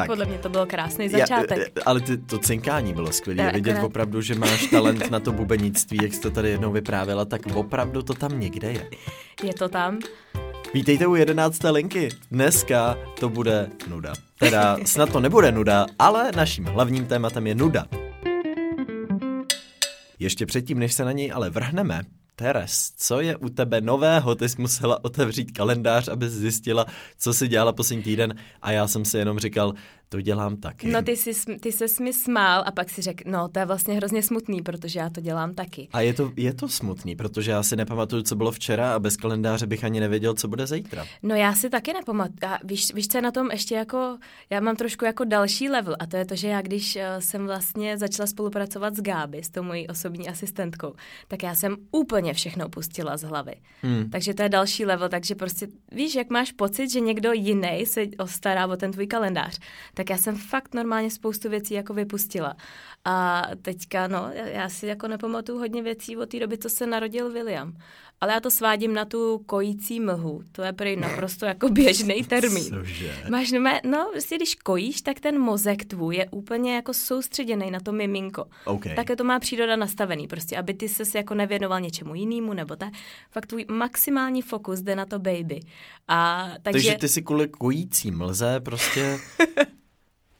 Tak. Podle mě to byl krásný začátek. Já, ale ty, to cinkání bylo skvělé. Vidět akorát- opravdu, že máš talent na to bubenictví, jak jsi to tady jednou vyprávěla, tak opravdu to tam někde je. Je to tam. Vítejte u jedenácté linky. Dneska to bude nuda. Teda snad to nebude nuda, ale naším hlavním tématem je nuda. Ještě předtím, než se na něj ale vrhneme, Teres, co je u tebe nového? Ty jsi musela otevřít kalendář, aby zjistila, co si dělala poslední týden a já jsem si jenom říkal, to dělám taky. No ty, jsi, ty ses mi smál a pak si řekl, no to je vlastně hrozně smutný, protože já to dělám taky. A je to, je to smutný, protože já si nepamatuju, co bylo včera a bez kalendáře bych ani nevěděl, co bude zítra. No já si taky nepamatuju. A víš, víš, co je na tom ještě jako, já mám trošku jako další level a to je to, že já když eh, jsem vlastně začala spolupracovat s Gáby, s tou mojí osobní asistentkou, tak já jsem úplně všechno upustila z hlavy. Hmm. Takže to je další level, takže prostě víš, jak máš pocit, že někdo jiný se ostará o ten tvůj kalendář, tak já jsem fakt normálně spoustu věcí jako vypustila. A teďka, no, já- si jako nepamatuju hodně věcí od té doby, co se narodil William. Ale já to svádím na tu kojící mlhu. To je prý naprosto jako běžný termín. Cože? Máš no, prostě když kojíš, tak ten mozek tvůj je úplně jako soustředěný na to miminko. OK. Také to má příroda nastavený, prostě, aby ty ses jako nevěnoval něčemu jinému, nebo tak. Fakt tvůj maximální fokus jde na to baby. A takže, Takže ty si kvůli kojící mlze prostě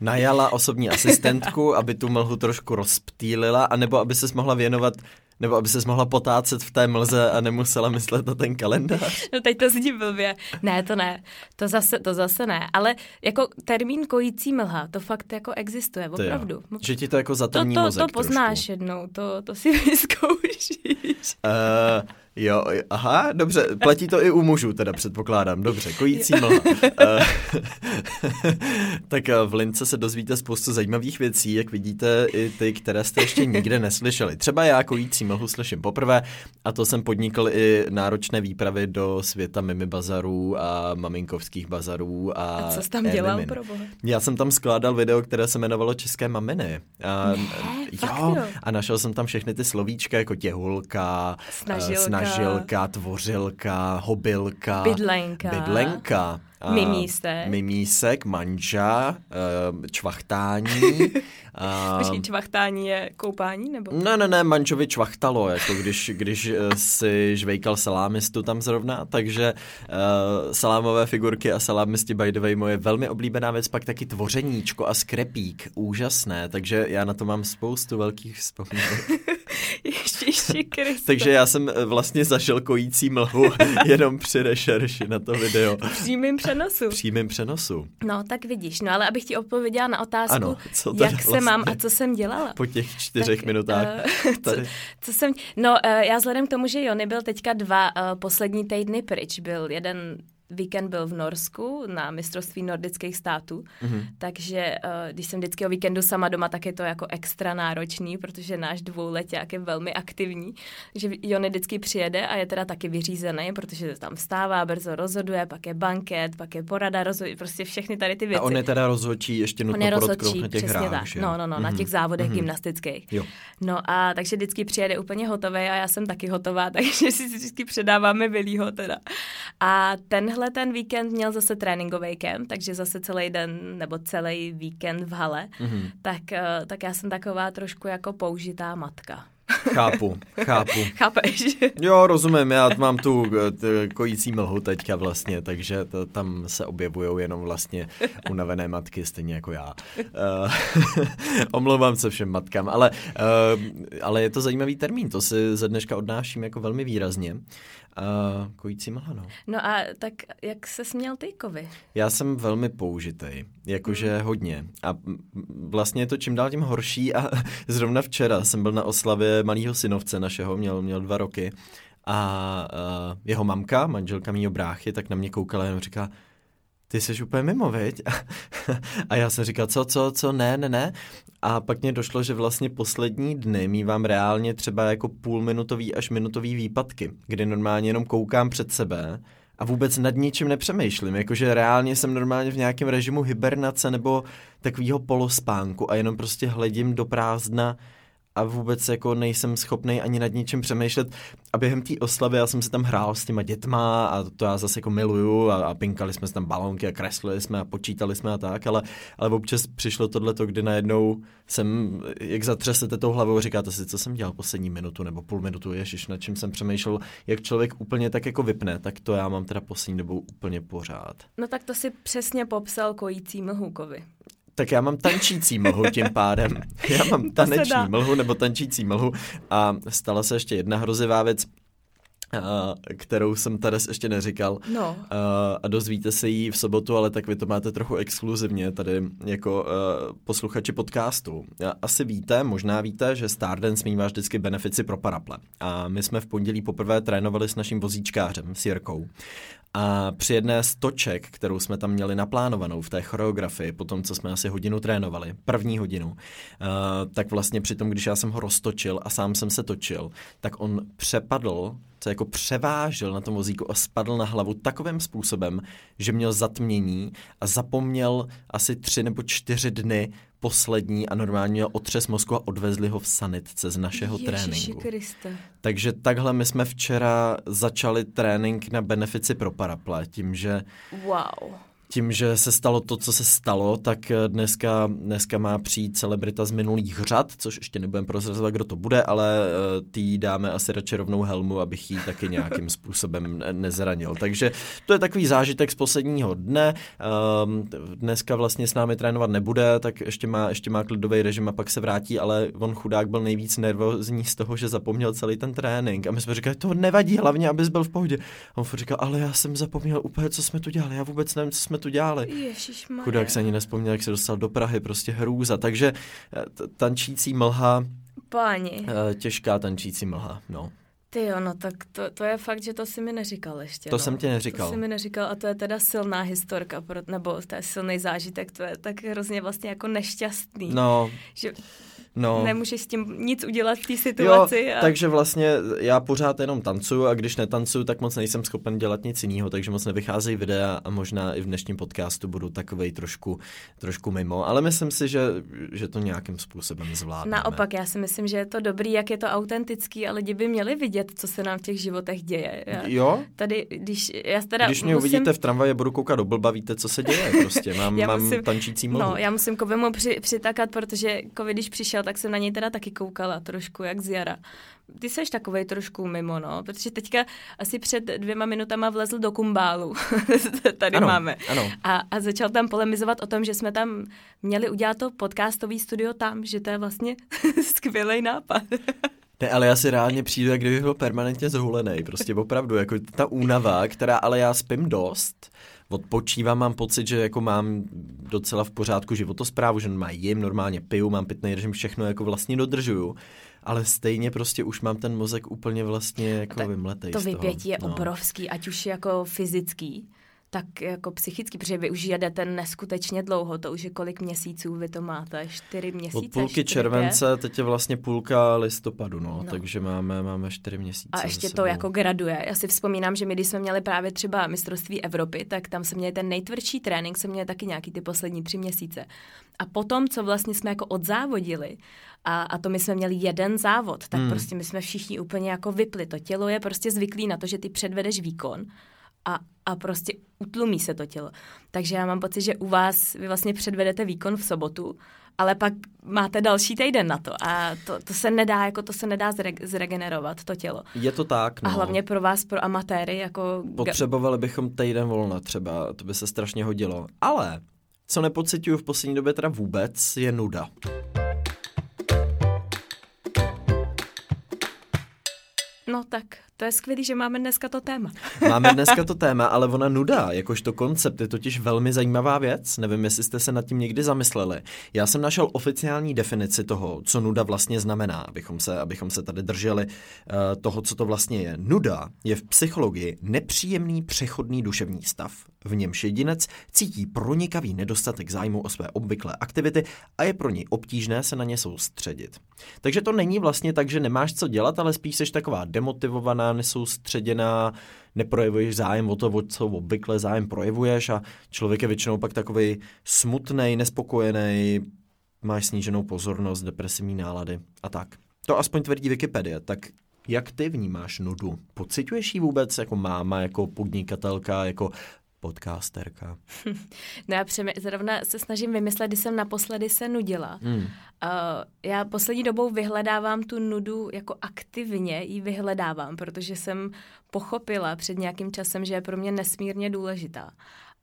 najala osobní asistentku, aby tu mlhu trošku rozptýlila, anebo aby se mohla věnovat, nebo aby se mohla potácet v té mlze a nemusela myslet na ten kalendář. No teď to zní blbě. Ne, to ne. To zase, to zase ne. Ale jako termín kojící mlha, to fakt jako existuje, opravdu. Že ti to jako To, zatemní to, mozek to poznáš trošku. jednou, to, to si vyzkoušíš. Uh, jo, aha, dobře, platí to i u mužů, teda předpokládám, dobře, kojící mlha. Uh, tak eh, v Lince se dozvíte spoustu zajímavých věcí, jak vidíte i ty, které jste ještě nikde neslyšeli. Třeba já kojící mlhu slyším poprvé a to jsem podnikl i náročné výpravy do světa mimi bazarů a maminkovských bazarů. A, A co jsi tam dělal, emimin. pro boha? Já jsem tam skládal video, které se jmenovalo České maminy. A, fakt jo, jo? a našel jsem tam všechny ty slovíčka, jako těhulka, Snažilka. eh, snažilka tvořilka, hobilka, Bydlenka. bydlenka a Mimísek. mimísek, manža, eh, čvachtání. a, Počkej, čvachtání je koupání, nebo? ne, ne, ne, manžovi čvachtalo, jako když, když eh, si žvejkal salámistu tam zrovna, takže uh, salámové figurky a salámisti by the way moje velmi oblíbená věc, pak taky tvořeníčko a skrepík, úžasné, takže já na to mám spoustu velkých vzpomínek. Ježiši Kriste. takže já jsem eh, vlastně zažil kojící mlhu jenom při rešerši na to video. V přímým přenosu. V přímém přenosu. No, tak vidíš. No, ale abych ti odpověděla na otázku, Ano, co jak se vlastně? mám a co jsem dělala. Po těch čtyřech Tak, minutách eh, tady. Co, co jsem, no, uh, já vzhledem k tomu, že Jony byl teďka dva uh, poslední týdny pryč, byl jeden víkend byl v Norsku na mistrovství nordických států, Mhm. mm-hmm. takže uh, když jsem vždycky o víkendu sama doma, tak je to jako extra náročný, protože náš dvouleták je velmi aktivní, že Jony vždycky přijede a je teda taky vyřízený, protože tam vstává, brzo rozhoduje, pak je banket, pak je porada, rozhoduje, prostě všechny tady ty věci. A on je teda rozhodčí, ještě On nutno je podotknout rozhodčí, na těch přesně hrách, tak. že? No, no, no, na těch závodech gymnastických. Jo. No a takže vždycky přijede úplně hotový a já jsem taky hotová, takže si vždycky předáváme Vilího teda. A tenhle ten víkend měl zase tréninkový kemp, takže zase celý den nebo celý víkend v hale, mm-hmm. tak, eh, tak já jsem taková trošku jako použitá matka. Chápu, chápu. Chápeš? Jo, rozumím, já mám tu eh, t- kojící mlhu teďka vlastně, takže to, tam se objevují jenom vlastně unavené matky, stejně jako já. Uh, omlouvám se všem matkám, ale, uh, ale je to zajímavý termín, to si ze dneška odnáším jako velmi výrazně. Uh, kojící mlha, no. No a tak jak se směl ty kovy? Já jsem velmi použitej, jakože hodně. A vlastně je to čím dál tím horší a zrovna včera jsem byl na oslavě malého synovce našeho, měl, měl dva roky a uh, jeho mamka, manželka mýho bráchy, tak na mě koukala a jenom říká, ty jsi úplně mimo, viď? A já jsem říkal, co, co, co, ne, ne, ne. A pak mě došlo, že vlastně poslední dny mývám reálně třeba jako půlminutový až minutový výpadky, kdy normálně jenom koukám před sebe a vůbec nad ničím nepřemýšlím. Jakože reálně jsem normálně v nějakém režimu hibernace nebo takového polospánku a jenom prostě hledím do prázdna a vůbec jako nejsem schopný ani nad ničím přemýšlet. A během té oslavy já jsem si tam hrál s těma dětma a to já zase jako miluju a, a pinkali jsme tam balonky a kreslili jsme a počítali jsme a tak, ale, ale občas přišlo tohleto, kdy najednou jsem, jak zatřesete tou hlavou, říkáte si, co jsem dělal poslední minutu nebo půl minutu, ježiš, nad čím jsem přemýšlel, jak člověk úplně tak jako vypne, tak to já mám teda poslední dobou úplně pořád. No tak to si přesně popsal kojící mlhůkovi. Tak já mám tančící mlhu tím pádem. Já mám taneční mlhu nebo tančící mlhu a stala se ještě jedna hrozivá věc. Kterou jsem tady ještě neříkal. No. A dozvíte se jí v sobotu, ale tak vy to máte trochu exkluzivně tady jako posluchači podcastu. Asi víte, možná víte, že Stardance mývá vždycky benefici pro paraple. A my jsme v pondělí poprvé trénovali s naším vozíčkářem, s Jirkou. A při jedné z toček, kterou jsme tam měli naplánovanou v té choreografii, po tom, co jsme asi hodinu trénovali, první hodinu, uh, tak vlastně při tom, když já jsem ho roztočil a sám jsem se točil, tak on přepadl, se jako převážil na tom vozíku a spadl na hlavu takovým způsobem, že měl zatmění a zapomněl asi tři nebo čtyři dny poslední a normálně měl otřes mozku a odvezli ho v sanitce z našeho Ježiši tréninku. Kriste. Takže takhle my jsme včera začali trénink na benefici pro paraple, tím, že Wow tím, že se stalo to, co se stalo, tak eh, dneska, dneska má přijít celebrita z minulých řad, což ještě nebudem prozrazovat, kdo to bude, ale uh, tý dáme asi radši rovnou helmu, abych ji taky nějakým způsobem nezranil. Takže to je takový zážitek z posledního dne. Um, dneska vlastně s námi trénovat nebude, tak ještě má, ještě má klidový režim a pak se vrátí, ale on chudák byl nejvíc nervózní z toho, že zapomněl celý ten trénink. A my jsme říkali, to nevadí, hlavně, abys byl v pohodě. A on říkal, ale já jsem zapomněl úplně, co jsme tu dělali, já vůbec nevím, co jsme tu dělali. Ježišmarja. Chudák se ani nespomněl, jak se dostal do Prahy, prostě hrůza. Takže eh, tančící mlha, Páni. Eh, těžká tančící mlha, no. Ty jo, no tak to, to je fakt, že to si mi neříkal ještě. To no. jsem ti neříkal. To si mi neříkal a to je teda silná historka, nebo to je silný zážitek, to je tak hrozně vlastně jako nešťastný. No, že No. Nemůžeš s tím nic udělat v té situaci. Jo, a... takže vlastně já pořád jenom tancuju a když netancuju, tak moc nejsem schopen dělat nic jiného, takže moc nevycházejí videa a možná i v dnešním podcastu budu takovej trošku, trošku mimo, ale myslím si, že, že to nějakým způsobem zvládneme. Naopak, já si myslím, že je to dobrý, jak je to autentický, ale lidi by měli vidět, co se nám v těch životech děje. Já, jo? Tady, když já teda Když mě musím... uvidíte v tramvaji, budu koukat do blba, víte, co se děje prostě. Mám, mám musím... tančící mluvu. No, já musím Kovimu při, přitakat, protože Kovi, když přišel, tak jsem na něj teda taky koukala trošku, jak z jara. Ty seš takovej trošku mimo, no, protože teďka asi před dvěma minutama vlezl do kumbálu. Tady ano, máme. Ano. A, a začal tam polemizovat o tom, že jsme tam měli udělat to podcastový studio tam, že to je vlastně skvělý nápad. Ne, ale já si reálně přijdu, jak kdybych byl permanentně zhulený. Prostě opravdu, jako ta únava, která ale já spím dost, odpočívám, mám pocit, že jako mám docela v pořádku životosprávu, že normálně jim, normálně piju, mám pitný režim, všechno jako vlastně dodržuju ale stejně prostě už mám ten mozek úplně vlastně jako vymletej To vypětí je no. obrovský, ať už jako fyzický, tak jako psychicky, protože vy už jedete neskutečně dlouho, to už je kolik měsíců vy to máte, čtyři měsíce? Od půlky čtyři, července, teď je vlastně půlka listopadu, no, no. takže máme, máme čtyři měsíce. A ještě to jako graduje. Já si vzpomínám, že my, když jsme měli právě třeba mistrovství Evropy, tak tam se měli ten nejtvrdší trénink, se měli taky nějaký ty poslední tři měsíce. A potom, co vlastně jsme jako odzávodili, a, a to my jsme měli jeden závod, tak hmm. prostě my jsme všichni úplně jako vypli. To tělo je prostě zvyklý na to, že ty předvedeš výkon a, a prostě utlumí se to tělo. Takže já mám pocit, že u vás vy vlastně předvedete výkon v sobotu, ale pak máte další týden na to a to, to se nedá, jako to se nedá zre, zregenerovat, to tělo. Je to tak, no. A hlavně pro vás, pro amatéry, jako... Potřebovali bychom týden volna třeba, to by se strašně hodilo. Ale co nepocituju v poslední době teda vůbec, je nuda. No tak, to je skvělé, že máme dneska to téma. máme dneska to téma, ale ona nuda, jakožto koncept, je totiž velmi zajímavá věc. Nevím, jestli jste se nad tím někdy zamysleli. Já jsem našel oficiální definici toho, co nuda vlastně znamená, abychom se, abychom se tady drželi uh, toho, co to vlastně je. Nuda je v psychologii nepříjemný přechodný duševní stav, v němž jedinec cítí pronikavý nedostatek zájmu o své obvyklé aktivity a je pro něj obtížné se na ně soustředit. Takže to není vlastně tak, že nemáš co dělat, ale spíš jsi taková demotivovaná, nesoustředěná, neprojevuješ zájem o to, o co obvykle zájem projevuješ a člověk je většinou pak takový smutný, nespokojený, máš sníženou pozornost, depresivní nálady a tak. To aspoň tvrdí Wikipedie. Tak jak ty vnímáš nudu? Pocituješ ji vůbec jako máma, jako podnikatelka, jako podcasterka? No já přemý, zrovna se snažím vymyslet, kdy jsem naposledy se nudila. Hmm. Uh, já poslední dobou vyhledávám tu nudu jako aktivně ji vyhledávám, protože jsem pochopila před nějakým časem, že je pro mě nesmírně důležitá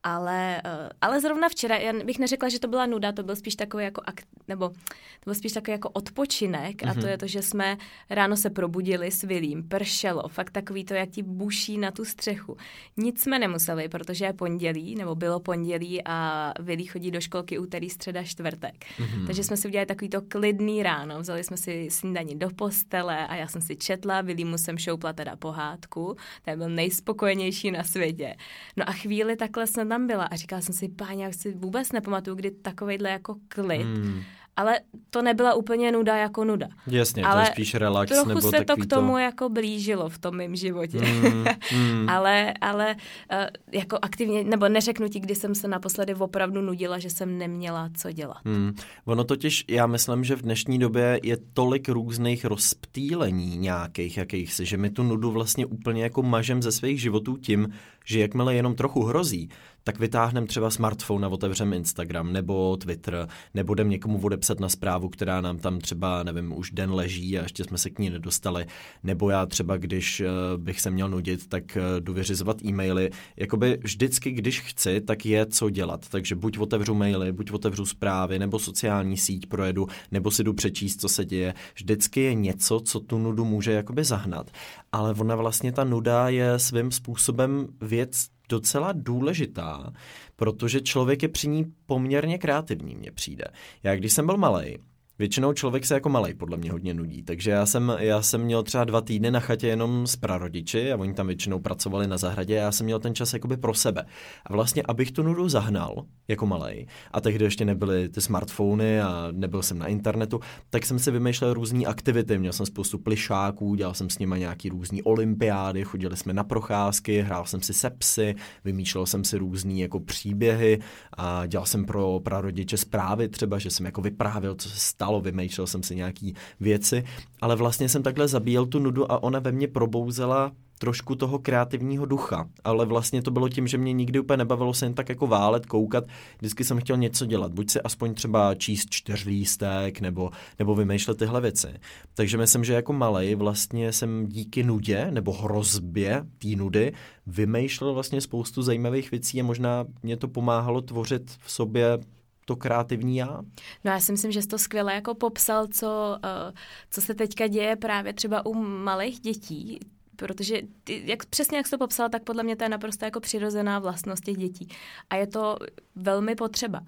ale, uh, ale zrovna včera, já bych neřekla, že to byla nuda, to byl spíš takový jako, akt, nebo to byl spíš takový jako odpočinek mm-hmm. a to mhm. je to, že jsme ráno se probudili s Vilím, pršelo, fakt takový to, jak ti buší na tu střechu. Nic jsme nemuseli, protože je pondělí, nebo bylo pondělí a Vilí chodí do školky úterý, středa, čtvrtek. Mm-hmm. Takže jsme si udělali takový to klidný ráno, vzali jsme si snídaní do postele a já jsem si četla, mu jsem šoupla teda pohádku, ten byl nejspokojenější na světě. No a chvíli takhle jsem tam byla a říkala jsem si, páně, já si vůbec nepamatuju, kdy takovejhle jako klid. Hmm ale to nebyla úplně nuda jako nuda. Jasně, ale to je spíš relax. Trochu nebo se to k tomu to... jako blížilo v tom mém životě. Mm, mm. ale ale uh, jako aktivně, nebo neřeknu ti, kdy jsem se naposledy opravdu nudila, že jsem neměla co dělat. Mm. Ono totiž, já myslím, že v dnešní době je tolik různých rozptýlení nějakých, jakýchsi, že my tu nudu vlastně úplně jako mažem ze svých životů tím, že jakmile jenom trochu hrozí, tak vytáhneme třeba smartphone a otevřeme Instagram nebo Twitter, nebo jdem někomu odepsat na zprávu, která nám tam třeba, nevím, už den leží a ještě jsme se k ní nedostali, nebo já třeba, když eh, bych se měl nudit, tak eh, jdu vyřizovat e-maily. Jakoby vždycky, když chci, tak je co dělat. Takže buď otevřu maily, buď otevřu zprávy, nebo sociální síť projedu, nebo si jdu přečíst, co se děje. Vždycky je něco, co tu nudu může jakoby zahnat. Ale ona vlastně ta nuda je svým způsobem věc docela důležitá, protože člověk je při ní poměrně kreativní, mně přijde. Já když jsem byl malý, Většinou člověk se jako malej podle mě hodně nudí, takže já jsem, já jsem měl třeba dva týdny na chatě jenom s prarodiči a oni tam většinou pracovali na zahradě a já jsem měl ten čas jakoby pro sebe. A vlastně, abych tu nudu zahnal jako malej, a tehdy ještě nebyly ty smartfony a nebyl jsem na internetu, tak jsem si vymýšlel různé aktivity. Měl jsem spoustu plišáků, dělal jsem s nimi nějaký různý olympiády, chodili jsme na procházky, hrál jsem si sepsy, vymýšlel jsem si různé jako příběhy a dělal jsem pro prarodiče zprávy třeba, že jsem jako vyprávěl, co se stalo stalo, vymýšlel jsem si nějaký věci, ale vlastně jsem takhle zabíjel tu nudu a ona ve mně probouzela trošku toho kreativního ducha, ale vlastně to bylo tím, že mě nikdy úplně nebavilo se jen tak jako válet, koukat, vždycky jsem chtěl něco dělat, buď si aspoň třeba číst čtyřlístek nebo, nebo vymýšlet tyhle věci. Takže myslím, že jako malej vlastně jsem díky nudě nebo hrozbě té nudy vymýšlel vlastně spoustu zajímavých věcí a možná mě to pomáhalo tvořit v sobě to kreativní já? No já si myslím, že jsi to skvěle jako popsal, co, uh, co se teďka děje právě třeba u malých dětí, protože ty, jak, přesně jak jsi to popsal, tak podle mě to je naprosto jako přirozená vlastnost těch dětí. A je to velmi potřeba.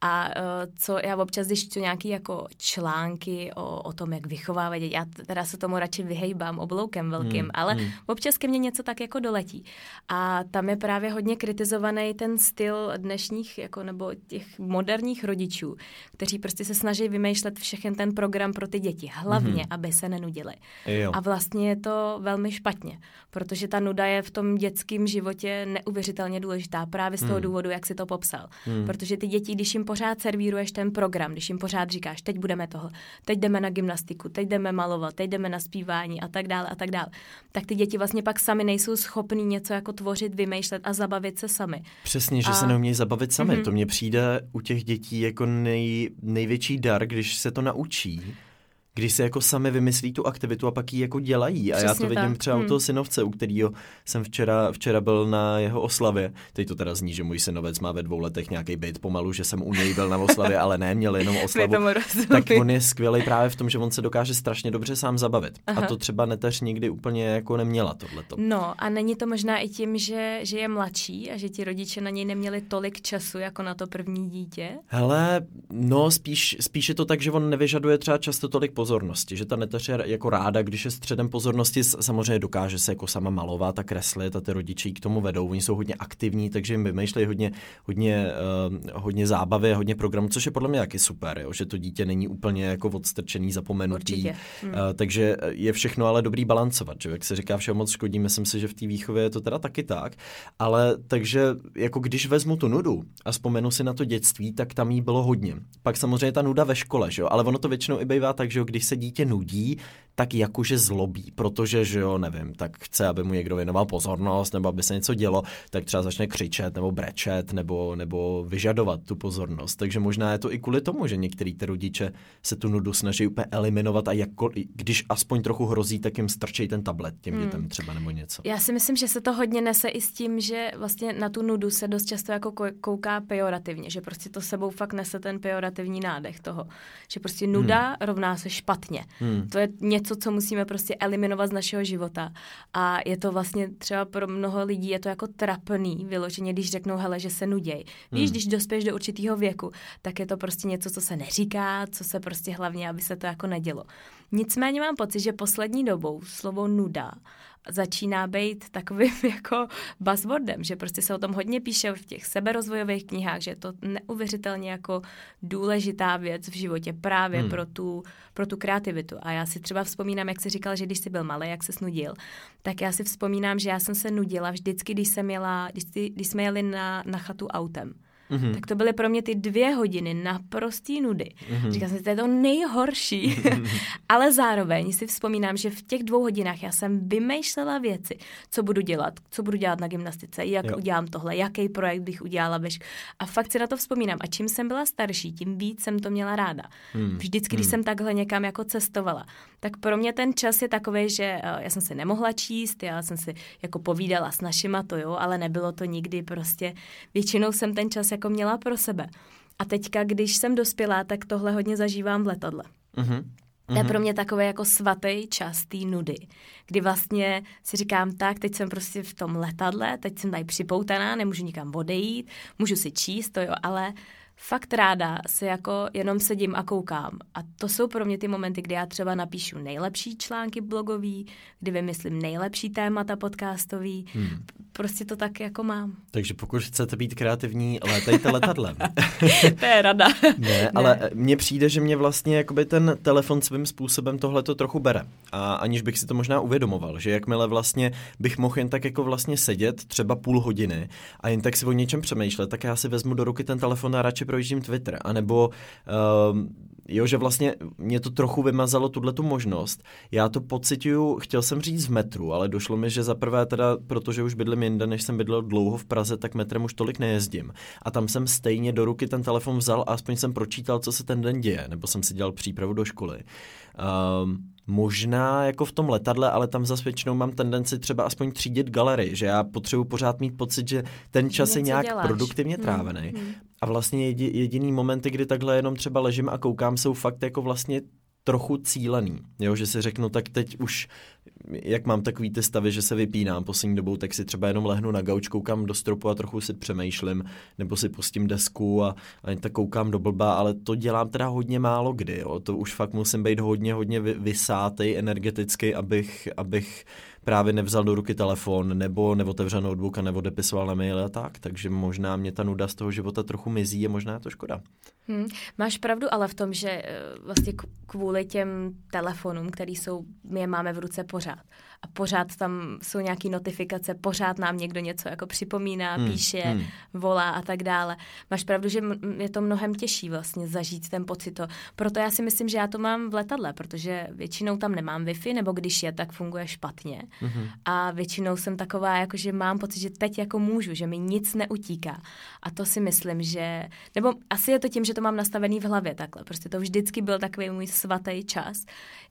A uh, co já občas, když čtu nějaký jako články o, o tom, jak vychovávat děti, já teda se tomu radši vyhejbám obloukem velkým, hmm, ale hmm. občas ke mně něco tak jako doletí. A tam je právě hodně kritizovaný ten styl dnešních jako nebo těch moderních rodičů, kteří prostě se snaží vymýšlet všechen ten program pro ty děti, hlavně, hmm. aby se nenudili. Jo. A vlastně je to velmi špatně, protože ta nuda je v tom dětském životě neuvěřitelně důležitá právě z toho hmm. důvodu, jak si to popsal. Hmm. Protože ty děti, když jim pořád servíruješ ten program, když jim pořád říkáš, teď budeme toho, teď jdeme na gymnastiku, teď jdeme malovat, teď jdeme na zpívání a tak dále a tak dále, tak ty děti vlastně pak sami nejsou schopní něco jako tvořit, vymýšlet a zabavit se sami. Přesně, že a... se neumějí zabavit sami. Mm-hmm. To mně přijde u těch dětí jako nej, největší dar, když se to naučí když se jako sami vymyslí tu aktivitu a pak ji jako dělají. Přesně a já to vidím tak. třeba hmm. u toho synovce, u kterého jsem včera, včera byl na jeho oslavě. Teď to teda zní, že můj synovec má ve dvou letech nějaký byt pomalu, že jsem u něj byl na oslavě, ale ne, měl jenom oslavu. tak on je skvělý právě v tom, že on se dokáže strašně dobře sám zabavit. Aha. A to třeba neteř nikdy úplně jako neměla tohleto. No a není to možná i tím, že, že je mladší a že ti rodiče na něj neměli tolik času jako na to první dítě? Hele, no spíš, spíš je to tak, že on nevyžaduje třeba často tolik pozornosti, že ta je jako ráda, když je středem pozornosti, samozřejmě dokáže se jako sama malovat a kreslit a ty rodiče k tomu vedou. Oni jsou hodně aktivní, takže jim vymýšlejí hodně, hodně, uh, hodně zábavy, hodně programů, což je podle mě taky super, jo, že to dítě není úplně jako odstrčený, zapomenutý. Hmm. Uh, takže je všechno ale dobrý balancovat, že jak se říká, všeho moc škodí, myslím si, že v té výchově je to teda taky tak. Ale takže jako když vezmu tu nudu a vzpomenu si na to dětství, tak tam jí bylo hodně. Pak samozřejmě ta nuda ve škole, že jo? ale ono to většinou i bývá tak, že jo, když se dítě nudí, tak jakože zlobí, protože, že jo, nevím, tak chce, aby mu někdo věnoval pozornost, nebo aby se něco dělo, tak třeba začne křičet, nebo brečet, nebo, nebo vyžadovat tu pozornost. Takže možná je to i kvůli tomu, že některý ty rodiče se tu nudu snaží úplně eliminovat a jako, když aspoň trochu hrozí, tak jim strčej ten tablet těm hmm. dětem třeba nebo něco. Já si myslím, že se to hodně nese i s tím, že vlastně na tu nudu se dost často jako kouká pejorativně, že prostě to sebou fakt nese ten pejorativní nádech toho, že prostě nuda hmm. rovná se špatně. Hmm. To je něco něco, co musíme prostě eliminovat z našeho života. A je to vlastně třeba pro mnoho lidí je to jako trapný, vyloženě, když řeknou, hele, že se nuděj. Víš, hmm. když dospěš do určitého věku, tak je to prostě něco, co se neříká, co se prostě hlavně, aby se to jako nedělo. Nicméně mám pocit, že poslední dobou slovo nuda začíná být takovým jako buzzwordem, že prostě se o tom hodně píše v těch seberozvojových knihách, že je to neuvěřitelně jako důležitá věc v životě právě hmm. pro, tu, pro tu kreativitu. A já si třeba vzpomínám, jak jsi říkal, že když jsi byl malý, jak se snudil, tak já si vzpomínám, že já jsem se nudila vždycky, když jsem jela, když, když jsme jeli na, na chatu autem mm-hmm. tak to byly pro mě ty dvě hodiny na prostý nudy. Mm-hmm. Říkala jsem si, to je to nejhorší. Ale zároveň si vzpomínám, že v těch dvou hodinách já jsem vymýšlela věci, co budu dělat, co budu dělat na gymnastice, jak jo. udělám tohle, jaký projekt bych udělala. Bež... A fakt si na to vzpomínám. A čím jsem byla starší, tím víc jsem to měla ráda. Mm. Vždycky, když mm. jsem takhle někam jako cestovala, tak pro mě ten čas je takový, že eh, já jsem se nemohla číst, já jsem si jako povídala s našima to, jo, ale nebylo to nikdy prostě. Většinou jsem ten čas jako měla pro sebe. A teďka, když jsem dospělá, tak tohle hodně zažívám v letadle. Mm-hmm. To je mhm. pro mě takový jako svatý čas té nudy, kdy vlastně si říkám, tak teď jsem prostě v tom letadle, teď jsem tady připoutaná, nemůžu nikam odejít, můžu si číst, to jo, ale fakt ráda se jako jenom sedím a koukám. A to jsou pro mě ty momenty, kdy já třeba napíšu nejlepší články blogový, kdy vymyslím nejlepší témata podcastový. Hmm. Prostě to tak jako mám. Takže pokud chcete být kreativní, létajte letadlem. to je rada. ne, ale ne. mně přijde, že mě vlastně jakoby ten telefon svým způsobem tohle to trochu bere. A aniž bych si to možná uvědomoval, že jakmile vlastně bych mohl jen tak jako vlastně sedět třeba půl hodiny a jen tak si o něčem přemýšlet, tak já si vezmu do ruky ten telefon a radši projíždím Twitter. A nebo um, jo, že vlastně mě to trochu vymazalo tuhle tu možnost. Já to pocituju, chtěl jsem říct v metru, ale došlo mi, že za prvé teda, protože už bydlím jinde, než jsem bydlel dlouho v Praze, tak metrem už tolik nejezdím. A tam jsem stejně do ruky ten telefon vzal a aspoň jsem pročítal, co se ten den děje, nebo jsem si dělal přípravu do školy. Um, Možná jako v tom letadle, ale tam zase většinou mám tendenci třeba aspoň třídit galerii, že já potřebuji pořád mít pocit, že ten čas Něco je nějak děláš. produktivně hmm, trávený. Hmm, hmm. A vlastně jediný momenty, kdy takhle jenom třeba ležím a koukám, jsou fakt jako vlastně trochu cílený, jo, že si řeknu, tak teď už, jak mám takový ty stavy, že se vypínám poslední dobou, tak si třeba jenom lehnu na gauč, koukám do stropu a trochu si přemýšlím, nebo si pustím desku a, a tak koukám do blba, ale to dělám teda hodně málo kdy, jo, to už fakt musím být hodně, hodně vysátej energeticky, abych, abych právě nevzal do ruky telefon, nebo neotevřel notebook a neodepisoval na mail a tak, takže možná mě ta nuda z toho života trochu mizí a možná je to škoda. Hmm, máš pravdu ale v tom, že eh, vlastně kvůli těm telefonům, který jsou, my je máme v ruce pořád a pořád tam jsou nějaké notifikace, pořád nám někdo něco jako připomíná, hmm, píše, hmm. volá a tak dále. Máš pravdu, že je to mnohem těžší vlastně zažít ten pocit. To. Proto já si myslím, že já to mám v letadle, protože většinou tam nemám Wi-Fi, nebo když je, tak funguje špatně. Hmm. A většinou jsem taková, jako že mám pocit, že teď jako můžu, že mi nic neutíká. A to si myslím, že, nebo asi je to tím, že to mám nastavený v hlavě takhle. Prostě to vždycky byl takový můj svatý čas.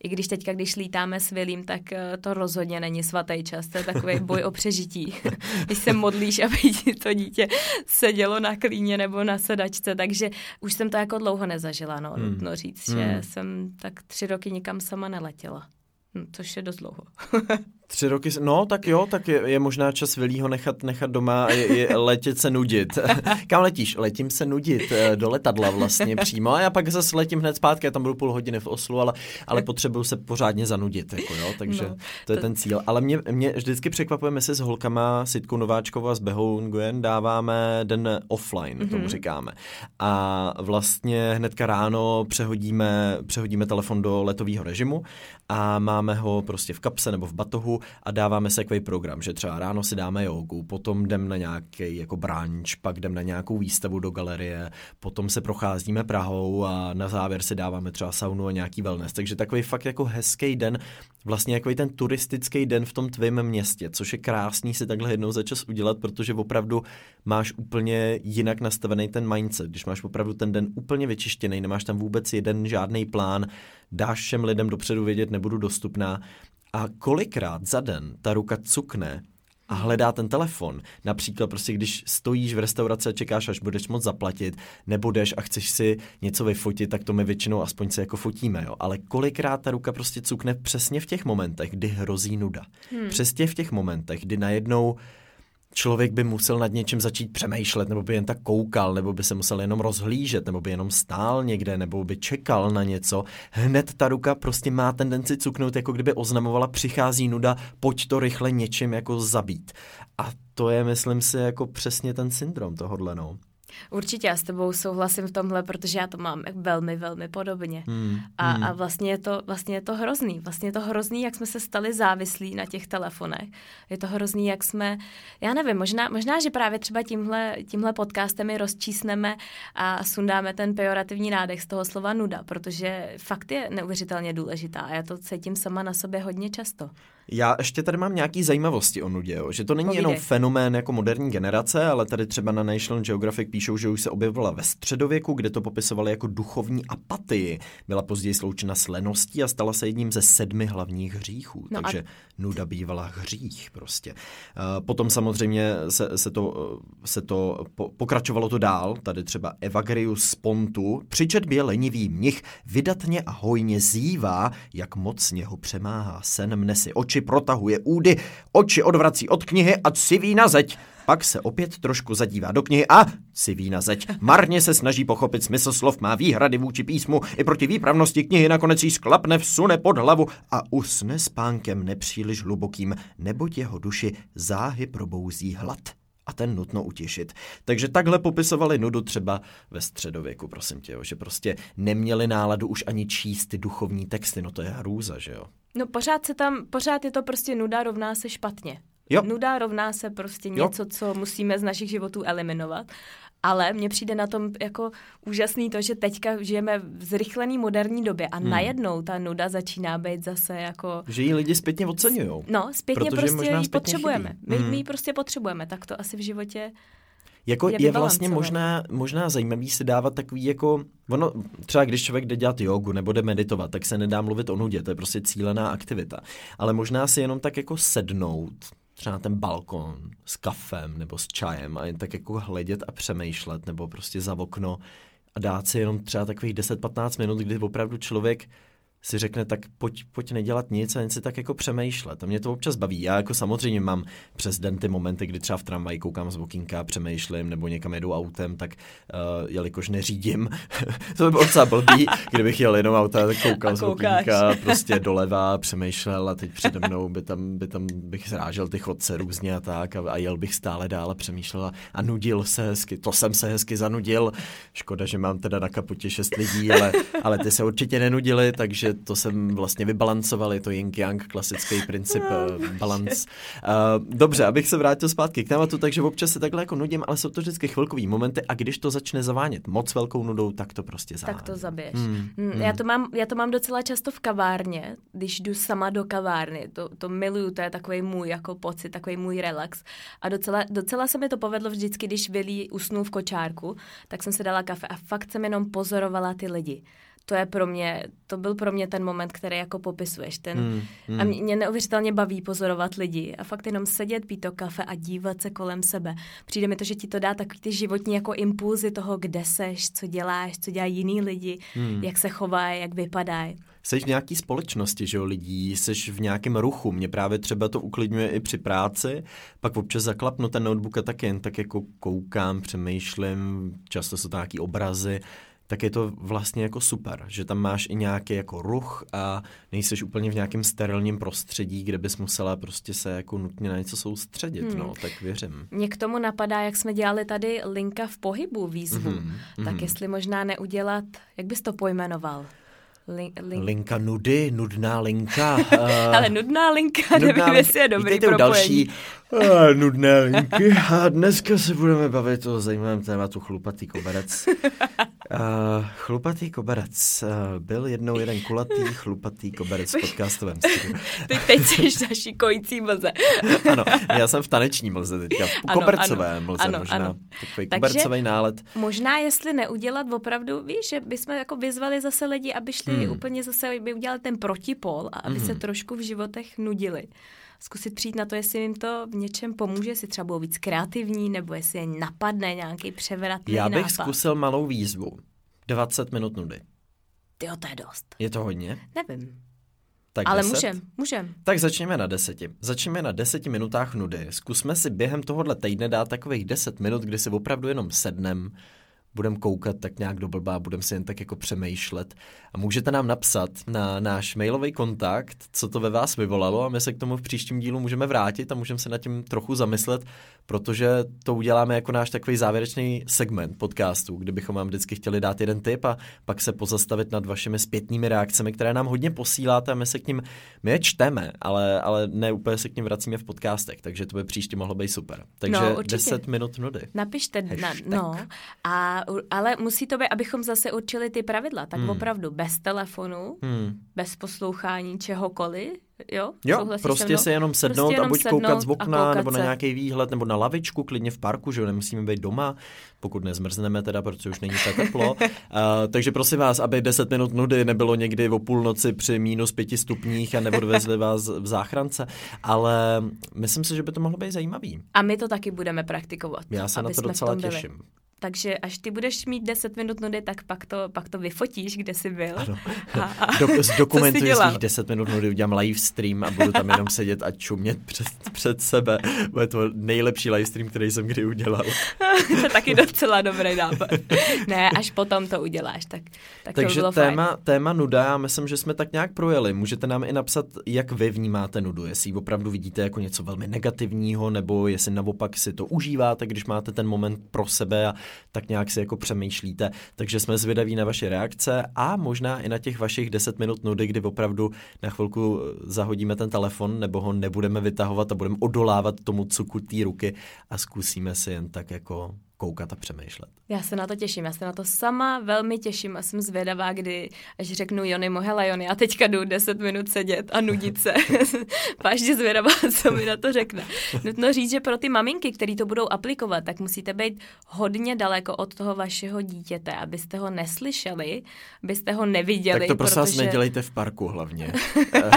I když teďka, když lítáme s Vilím, tak eh, to rozhodně není svatý čas. To je takový boj o přežití. když se modlíš, aby ti to dítě sedělo na klíně nebo na sedačce, takže už jsem to jako dlouho nezažila, no, hmm. nutno říct, hmm. že jsem tak tři roky nikam sama neletěla. Hm, což je dost dlouho. Tři roky, no tak jo, tak je, je možná čas Vilího nechat, nechat doma a je, je letět se nudit. Kam letíš? Letím se nudit eh, do letadla vlastně přímo a já pak zase letím hned zpátky, já tam budu půl hodiny v Oslu, ale, ale potřebuju se pořádně zanudit, jako jo, takže no, to je to... ten cíl. Ale mě, mě vždycky překvapuje, my si s holkama, Sitkou Nováčkovou a s Behou Nguyen dáváme den offline, mm-hmm. tomu říkáme. A vlastně hnedka ráno přehodíme, přehodíme telefon do letového režimu a máme ho prostě v kapse nebo v batohu a dáváme se takový program, že třeba ráno si dáme jogu, potom jdem na nějaký jako brunch, pak jdem na nějakou výstavu do galerie, potom se procházíme Prahou a na závěr si dáváme třeba saunu a nějaký wellness. Takže takový fakt jako hezký den, vlastně jako ten turistický den v tom tvém městě, což je krásný si takhle jednou za čas udělat, protože opravdu máš úplně jinak nastavený ten mindset, když máš opravdu ten den úplně vyčištěný, nemáš tam vůbec jeden žádný plán, dáš všem lidem dopředu vědět, nebudu dostupná. A kolikrát za den ta ruka cukne a hledá ten telefon. Například prostě, když stojíš v restauraci a čekáš, až budeš moc zaplatit, nebudeš a chceš si něco vyfotit, tak to my většinou aspoň se jako fotíme, jo. Ale kolikrát ta ruka prostě cukne přesně v těch momentech, kdy hrozí nuda. Hmm. Přesně v těch momentech, kdy najednou člověk by musel nad něčím začít přemýšlet, nebo by jen tak koukal, nebo by se musel jenom rozhlížet, nebo by jenom stál někde, nebo by čekal na něco, hned ta ruka prostě má tendenci cuknout, jako kdyby oznamovala, přichází nuda, pojď to rychle něčím jako zabít. A to je, myslím si, jako přesně ten syndrom tohohle, no. Určitě já s tebou souhlasím v tomhle, protože já to mám velmi, velmi podobně. Hmm, a, hmm. a vlastně, je to, vlastně je to hrozný. Vlastně je to hrozný, jak jsme se stali závislí na těch telefonech. Je to hrozný, jak jsme, já nevím, možná, možná že právě třeba tímhle, tímhle podcastem my rozčísneme a sundáme ten pejorativní nádech z toho slova nuda, protože fakt je neuvěřitelně důležitá a já to cítím sama na sobě hodně často. Já ještě tady mám nějaký zajímavosti o nudě, jo? že to není Povídej. jenom fenomén jako moderní generace, ale tady třeba na National Geographic píšou, že už se objevila ve středověku, kde to popisovali jako duchovní apatii. Byla později sloučena s leností a stala se jedním ze sedmi hlavních hříchů. No Takže a... nuda bývala hřích prostě. Uh, potom samozřejmě se, se to, se to po, pokračovalo to dál. Tady třeba Evagrius z Pontu při četbě lenivý mnich vydatně a hojně zývá, jak mocně ho přemáhá sen mne si oči oči protahuje údy, oči odvrací od knihy a civí na zeď. Pak se opět trošku zadívá do knihy a civí na zeď. Marně se snaží pochopit smysl slov, má výhrady vůči písmu i proti výpravnosti knihy nakonec jí sklapne, vsune pod hlavu a usne spánkem nepříliš hlubokým, neboť jeho duši záhy probouzí hlad a ten nutno utěšit. Takže takhle popisovali nudu třeba ve středověku, prosím tě, jo, že prostě neměli náladu už ani číst ty duchovní texty, no to je hrůza, že jo. No pořád se tam, pořád je to prostě nuda rovná se špatně. Jo. Nuda rovná se prostě něco, jo. co musíme z našich životů eliminovat. Ale mně přijde na tom jako úžasný to, že teďka žijeme v zrychlený moderní době a hmm. najednou ta nuda začíná být zase jako... Že ji lidi zpětně oceňují. No, zpětně prostě ji potřebujeme. My, hmm. my ji prostě potřebujeme, tak to asi v životě jako je, je vlastně možná, možná zajímavý si dávat takový jako, ono, třeba když člověk jde dělat jogu nebo jde meditovat, tak se nedá mluvit o nudě, to je prostě cílená aktivita. Ale možná si jenom tak jako sednout, třeba na ten balkon s kafem nebo s čajem a jen tak jako hledět a přemýšlet nebo prostě za okno a dát si jenom třeba takových 10-15 minut, kdy opravdu člověk si řekne, tak pojď, pojď nedělat nic a jen si tak jako přemýšlet. A mě to občas baví. Já jako samozřejmě mám přes den ty momenty, kdy třeba v tramvaji koukám z okýnka, přemýšlím, nebo někam jedu autem, tak uh, jelikož neřídím, to by bylo docela blbý, kdybych jel jenom auta, tak koukal z okýnka, prostě doleva, přemýšlel a teď přede mnou by tam, by tam bych zrážel ty chodce různě a tak a, a jel bych stále dál a přemýšlel a, a nudil se hezky. To jsem se hezky zanudil. Škoda, že mám teda na kaputě šest lidí, ale, ale ty se určitě nenudili, takže to jsem vlastně vybalancoval, je to yin yang, klasický princip uh, balance. Uh, dobře, abych se vrátil zpátky k tématu, takže občas se takhle jako nudím, ale jsou to vždycky chvilkový momenty a když to začne zavánět moc velkou nudou, tak to prostě zavání. Tak to zabiješ. Hmm, hmm. Já, to mám, já to mám docela často v kavárně, když jdu sama do kavárny, to, to miluju, to je takový můj jako pocit, takový můj relax. A docela, docela se mi to povedlo vždycky, když Vili usnul v kočárku, tak jsem se dala kafe a fakt jsem jenom pozorovala ty lidi to je pro mě, to byl pro mě ten moment, který jako popisuješ. Ten, mm, mm. A mě, mě neuvěřitelně baví pozorovat lidi a fakt jenom sedět, pít to kafe a dívat se kolem sebe. Přijde mi to, že ti to dá takový ty životní jako impulzy toho, kde seš, co děláš, co dělají jiní lidi, mm. jak se chovají, jak vypadají. Jsi v nějaké společnosti, že jo, lidí, jsi v nějakém ruchu. Mě právě třeba to uklidňuje i při práci, pak občas zaklapnu ten notebook a tak jen tak jako koukám, přemýšlím, často jsou to nějaký obrazy tak je to vlastně jako super, že tam máš i nějaký jako ruch a nejseš úplně v nějakém sterilním prostředí, kde bys musela prostě se jako nutně na něco soustředit, hmm. no, tak věřím. Mě k tomu napadá, jak jsme dělali tady linka v pohybu výzvu, mm-hmm, tak mm-hmm. jestli možná neudělat, jak bys to pojmenoval? Link, link. Linka nudy, nudná linka. Ale nudná linka, nudná nevím, jestli je dobrý propojení. další a, nudné linky. A dneska se budeme bavit o zajímavém tématu chlupatý koberec. Uh, chlupatý koberec. Uh, byl jednou jeden kulatý chlupatý koberec v podcastovém studiu. Ty teď jsi naší kojící mlze. ano, já jsem v taneční mlze teďka. Ano, kobercové ano, mlze ano, možná. Ano. Takový Takže kobercový nálet. Možná jestli neudělat opravdu, víš, že bychom jako vyzvali zase lidi, aby šli hmm. úplně zase, by udělali ten protipol a aby hmm. se trošku v životech nudili zkusit přijít na to, jestli jim to v něčem pomůže, jestli třeba budou víc kreativní, nebo jestli je napadne nějaký převratný Já bych nápad. zkusil malou výzvu. 20 minut nudy. Ty to je dost. Je to hodně? Nevím. Tak Ale můžem, můžem. Tak začněme na deseti. Začněme na deseti minutách nudy. Zkusme si během tohohle týdne dát takových deset minut, kdy si opravdu jenom sednem, budeme koukat tak nějak do blbá, budeme si jen tak jako přemýšlet. A můžete nám napsat na náš mailový kontakt, co to ve vás vyvolalo a my se k tomu v příštím dílu můžeme vrátit a můžeme se nad tím trochu zamyslet, protože to uděláme jako náš takový závěrečný segment podcastu, kde bychom vám vždycky chtěli dát jeden tip a pak se pozastavit nad vašimi zpětnými reakcemi, které nám hodně posíláte a my se k ním, my je čteme, ale, ale ne úplně se k ním vracíme v podcastech, takže to by příště mohlo být super. Takže no, 10 minut nudy. Napište, na, no, a ale musí to být, abychom zase určili ty pravidla, tak hmm. opravdu bez telefonu, hmm. bez poslouchání čehokoliv, jo? Jo, prostě se jenom sednout prostě jenom a buď sednout koukat z okna, koukat nebo se. na nějaký výhled, nebo na lavičku, klidně v parku, že jo, nemusíme být doma, pokud nezmrzneme teda, protože už není tak teplo. uh, takže prosím vás, aby 10 minut nudy nebylo někdy o půlnoci při minus pěti stupních a neodvezli vás v záchrance, ale myslím si, že by to mohlo být zajímavý. A my to taky budeme praktikovat. Já se na to docela těším. Takže až ty budeš mít 10 minut nudy, tak pak to, pak to vyfotíš, kde jsi byl. Ano. A, a Do, zdokumentuji svých 10 minut nudy, udělám live stream a budu tam jenom sedět a čumět před, před sebe. Bude to nejlepší live stream, který jsem kdy udělal. to je taky docela dobrý nápad. ne, až potom to uděláš, tak, tak Takže to bylo téma, fajn. téma nuda, já myslím, že jsme tak nějak projeli. Můžete nám i napsat, jak vy vnímáte nudu, jestli ji opravdu vidíte jako něco velmi negativního, nebo jestli naopak si to užíváte, když máte ten moment pro sebe a tak nějak si jako přemýšlíte. Takže jsme zvědaví na vaše reakce a možná i na těch vašich 10 minut nudy, kdy opravdu na chvilku zahodíme ten telefon nebo ho nebudeme vytahovat a budeme odolávat tomu cuku té ruky a zkusíme si jen tak jako koukat a přemýšlet. Já se na to těším, já se na to sama velmi těším a jsem zvědavá, kdy až řeknu Jony, mohela Jony, já teďka jdu 10 minut sedět a nudit se. Vážně zvědavá, co mi na to řekne. Nutno říct, že pro ty maminky, které to budou aplikovat, tak musíte být hodně daleko od toho vašeho dítěte, abyste ho neslyšeli, abyste ho neviděli. Tak to prosím protože... vás nedělejte v parku hlavně.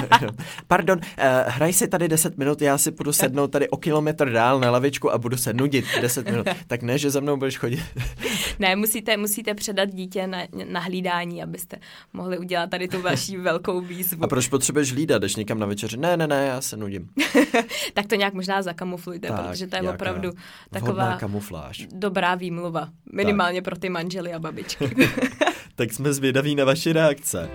Pardon, uh, hraj si tady 10 minut, já si půjdu sednout tady o kilometr dál na lavičku a budu se nudit 10 minut. Tak ne, že za mnou budeš chodit. ne, musíte, musíte předat dítě na, na hlídání, abyste mohli udělat tady tu vaší velkou výzvu. A proč potřebuješ hlídat? Jdeš někam na večeři? Ne, ne, ne, já se nudím. tak to nějak možná zakamuflujte, tak, protože to je opravdu taková kamufláž. dobrá výmluva. Minimálně tak. pro ty manžely a babičky. tak jsme zvědaví na vaše reakce.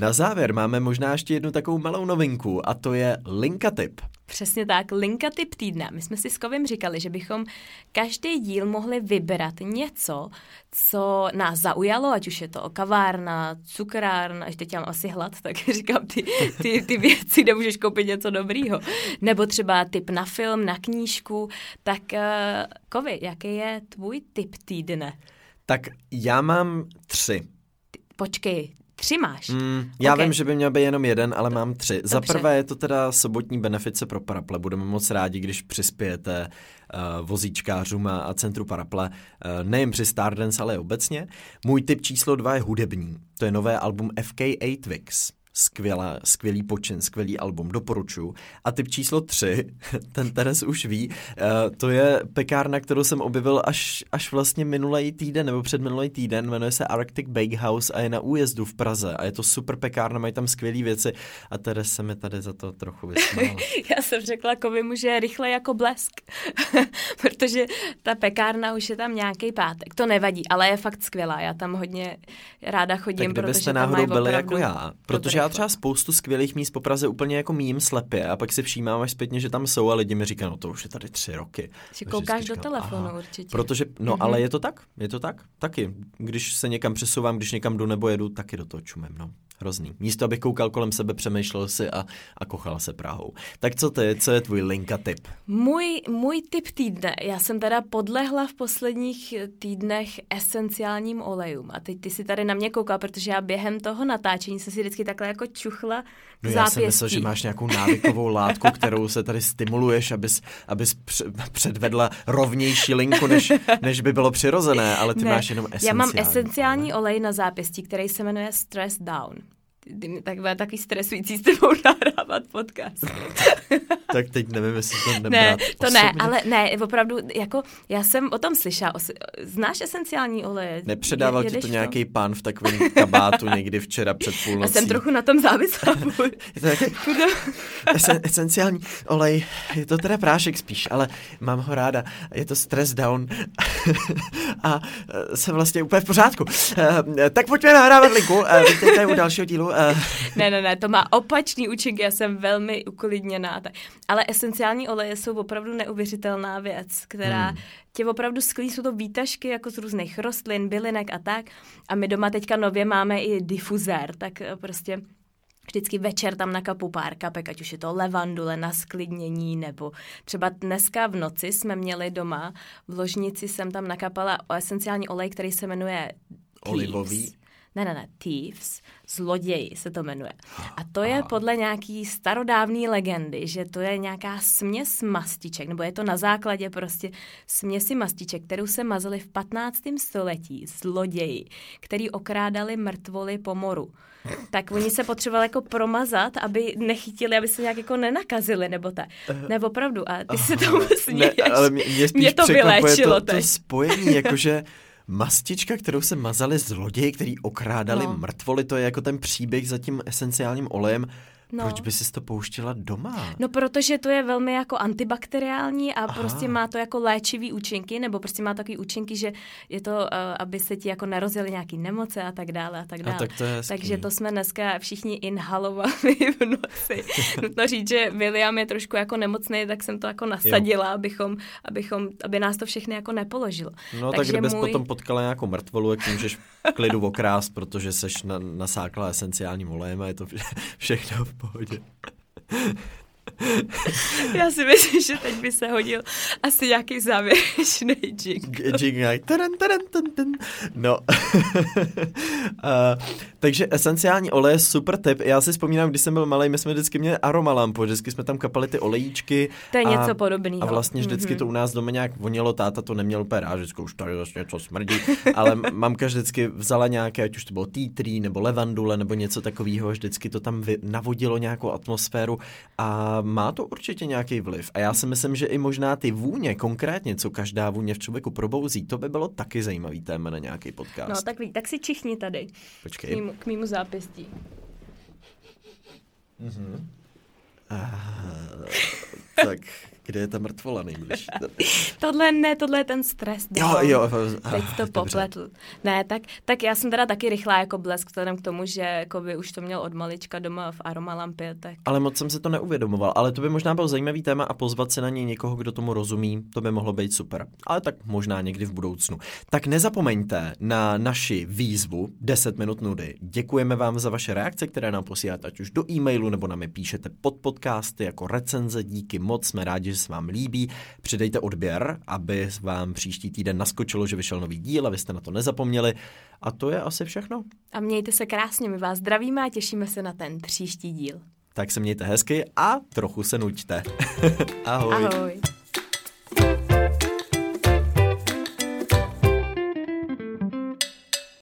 Na závěr máme možná ještě jednu takovou malou novinku a to je linka tip. Přesně tak, linka tip týdne. My jsme si s Kovem říkali, že bychom každý díl mohli vybrat něco, co nás zaujalo, ať už je to kavárna, cukrárna, až teď mám asi hlad, tak říkám ty, ty, ty věci, kde můžeš koupit něco dobrýho. Nebo třeba tip na film, na knížku. Tak uh, Kovi, jaký je tvůj tip týdne? Tak já mám tři. Počkej, Tři máš? Mm, já okay. vím, že by měl být jenom jeden, ale mám tři. Dobře. Za prvé je to teda sobotní benefice pro Paraple. Budeme moc rádi, když přispějete uh, vozíčkářům a, centru Paraple, uh, nejen při Stardance, ale i obecně. Můj tip číslo dva je hudební. To je nové album FK8 Twix skvělá, skvělý počin, skvělý album, doporučuji. A typ číslo tři, ten Teres už ví, uh, to je pekárna, kterou jsem objevil až, až vlastně minulý týden, nebo před minulý týden, jmenuje se Arctic Bakehouse a je na újezdu v Praze a je to super pekárna, mají tam skvělé věci a Teres se mi tady za to trochu vysmála. Já jsem řekla mu, že je rychle jako blesk, protože ta pekárna už je tam nějaký pátek, to nevadí, ale je fakt skvělá, já tam hodně ráda chodím, tak protože mají byli jako já, protože já třeba spoustu skvělých míst po Praze úplně jako mým slepě a pak si všímám až zpětně, že tam jsou a lidi mi říkají, no to už je tady tři roky. Že koukáš do telefonu aha, určitě. Protože, no mm-hmm. ale je to tak, je to tak, taky. Když se někam přesouvám, když někam jdu nebo jedu, taky do toho čumem, no. Hrozný. Místo, abych koukal kolem sebe, přemýšlel si a, a kochal se Prahou. Tak co ty, co je tvůj linka tip? Můj, můj tip týdne. Já jsem teda podlehla v posledních týdnech esenciálním olejům. A teď ty si tady na mě koukal, protože já během toho natáčení se si vždycky takhle jako čuchla k no já jsem myslel, že máš nějakou návykovou látku, kterou se tady stimuluješ, abys, abys předvedla rovnější linku, než, než by bylo přirozené, ale ty ne, máš jenom esenciální Já mám esenciální olej na zápěstí, který se jmenuje Stress Down tak bude takový stresující s tebou nahrávat podcast. tak teď nevím, jestli to nebrat Ne, to osobně. ne, ale ne, opravdu, jako já jsem o tom slyšela. Znáš esenciální oleje? Nepředával Je, ti to to nějaký pán v takovém kabátu někdy včera před půlnocí? Já jsem trochu na tom závislá. esen, esenciální olej, je to teda prášek spíš, ale mám ho ráda. Je to stress down a e, jsem vlastně úplně v pořádku. E, tak pojďme nahrávat linku. E, vítejte u dalšího dílu Uh... ne, ne, ne, to má opačný účinky, já jsem velmi uklidněná. Tak. Ale esenciální oleje jsou opravdu neuvěřitelná věc, která hmm. tě opravdu sklí, jsou to výtažky jako z různých rostlin, bylinek a tak. A my doma teďka nově máme i difuzér, tak eh, prostě vždycky večer tam nakapu pár kapek, ať už je to levandule na sklidnění, nebo třeba dneska v noci jsme měli doma, v ložnici jsem tam nakapala esenciální olej, který se jmenuje Olivový? Ne, ne, ne, Thieves, zloději se to jmenuje. A to je podle nějaký starodávné legendy, že to je nějaká směs mastiček, nebo je to na základě prostě směsi mastiček, kterou se mazali v 15. století zloději, který okrádali mrtvoly po moru. Tak oni se potřebovali jako promazat, aby nechytili, aby se nějak jako nenakazili, nebo tak. Ne, opravdu, a ty se tomu směješ. Ne, ale mě, mě, mě to vyléčilo to, to spojení, jakože mastička, kterou se mazali zloději, který okrádali no. mrtvoly, to je jako ten příběh za tím esenciálním olejem. No. Proč by si to pouštěla doma? No, protože to je velmi jako antibakteriální a Aha. prostě má to jako léčivý účinky, nebo prostě má takový účinky, že je to, uh, aby se ti jako narozily nějaký nemoce a tak dále a tak dále. A tak to je Takže to jsme dneska všichni inhalovali v noci. Nutno říct, že William je trošku jako nemocný, tak jsem to jako nasadila, abychom, abychom, aby nás to všechny jako nepoložilo. No Takže tak kdybys můj... potom potkala nějakou mrtvolu, jak můžeš klidu okrást, protože seš na, nasákla esenciálním olejem a je to všechno v pohodě. Já si myslím, že teď by se hodil asi nějaký závěrečný jingle. Jingle. No. uh, takže esenciální olej je super tip. Já si vzpomínám, když jsem byl malý, my jsme vždycky měli aromalampu, vždycky jsme tam kapali ty olejíčky. To je a, něco podobného. A vlastně vždycky mm-hmm. to u nás doma nějak vonilo, táta to neměl úplně rád, vždycky už tady zase něco smrdí, ale mamka vždycky vzala nějaké, ať už to bylo tea nebo levandule nebo něco takového, vždycky to tam navodilo nějakou atmosféru a má to určitě nějaký vliv. A já si myslím, že i možná ty vůně, konkrétně, co každá vůně v člověku probouzí, to by bylo taky zajímavý téma na nějaký podcast. No, tak, tak si čichni tady. Počkej. K mýmu, k mýmu zápěstí. Mm-hmm. Uh, tak kde je ta mrtvola nejbližší? tohle ne, tohle je ten stres. Jo, jo. Teď to popletl. Ne, tak, tak já jsem teda taky rychlá jako blesk, vzhledem k tomu, že jako by už to měl od malička doma v aromalampě. Tak... Ale moc jsem se to neuvědomoval, ale to by možná byl zajímavý téma a pozvat se na něj někoho, kdo tomu rozumí, to by mohlo být super. Ale tak možná někdy v budoucnu. Tak nezapomeňte na naši výzvu 10 minut nudy. Děkujeme vám za vaše reakce, které nám posíláte ať už do e-mailu nebo nám je píšete pod podcasty jako recenze. Díky moc, jsme rádi, že se vám líbí. Přidejte odběr, aby vám příští týden naskočilo, že vyšel nový díl a vy jste na to nezapomněli. A to je asi všechno. A mějte se krásně, my vás zdravíme a těšíme se na ten příští díl. Tak se mějte hezky a trochu se nuďte. Ahoj. Ahoj.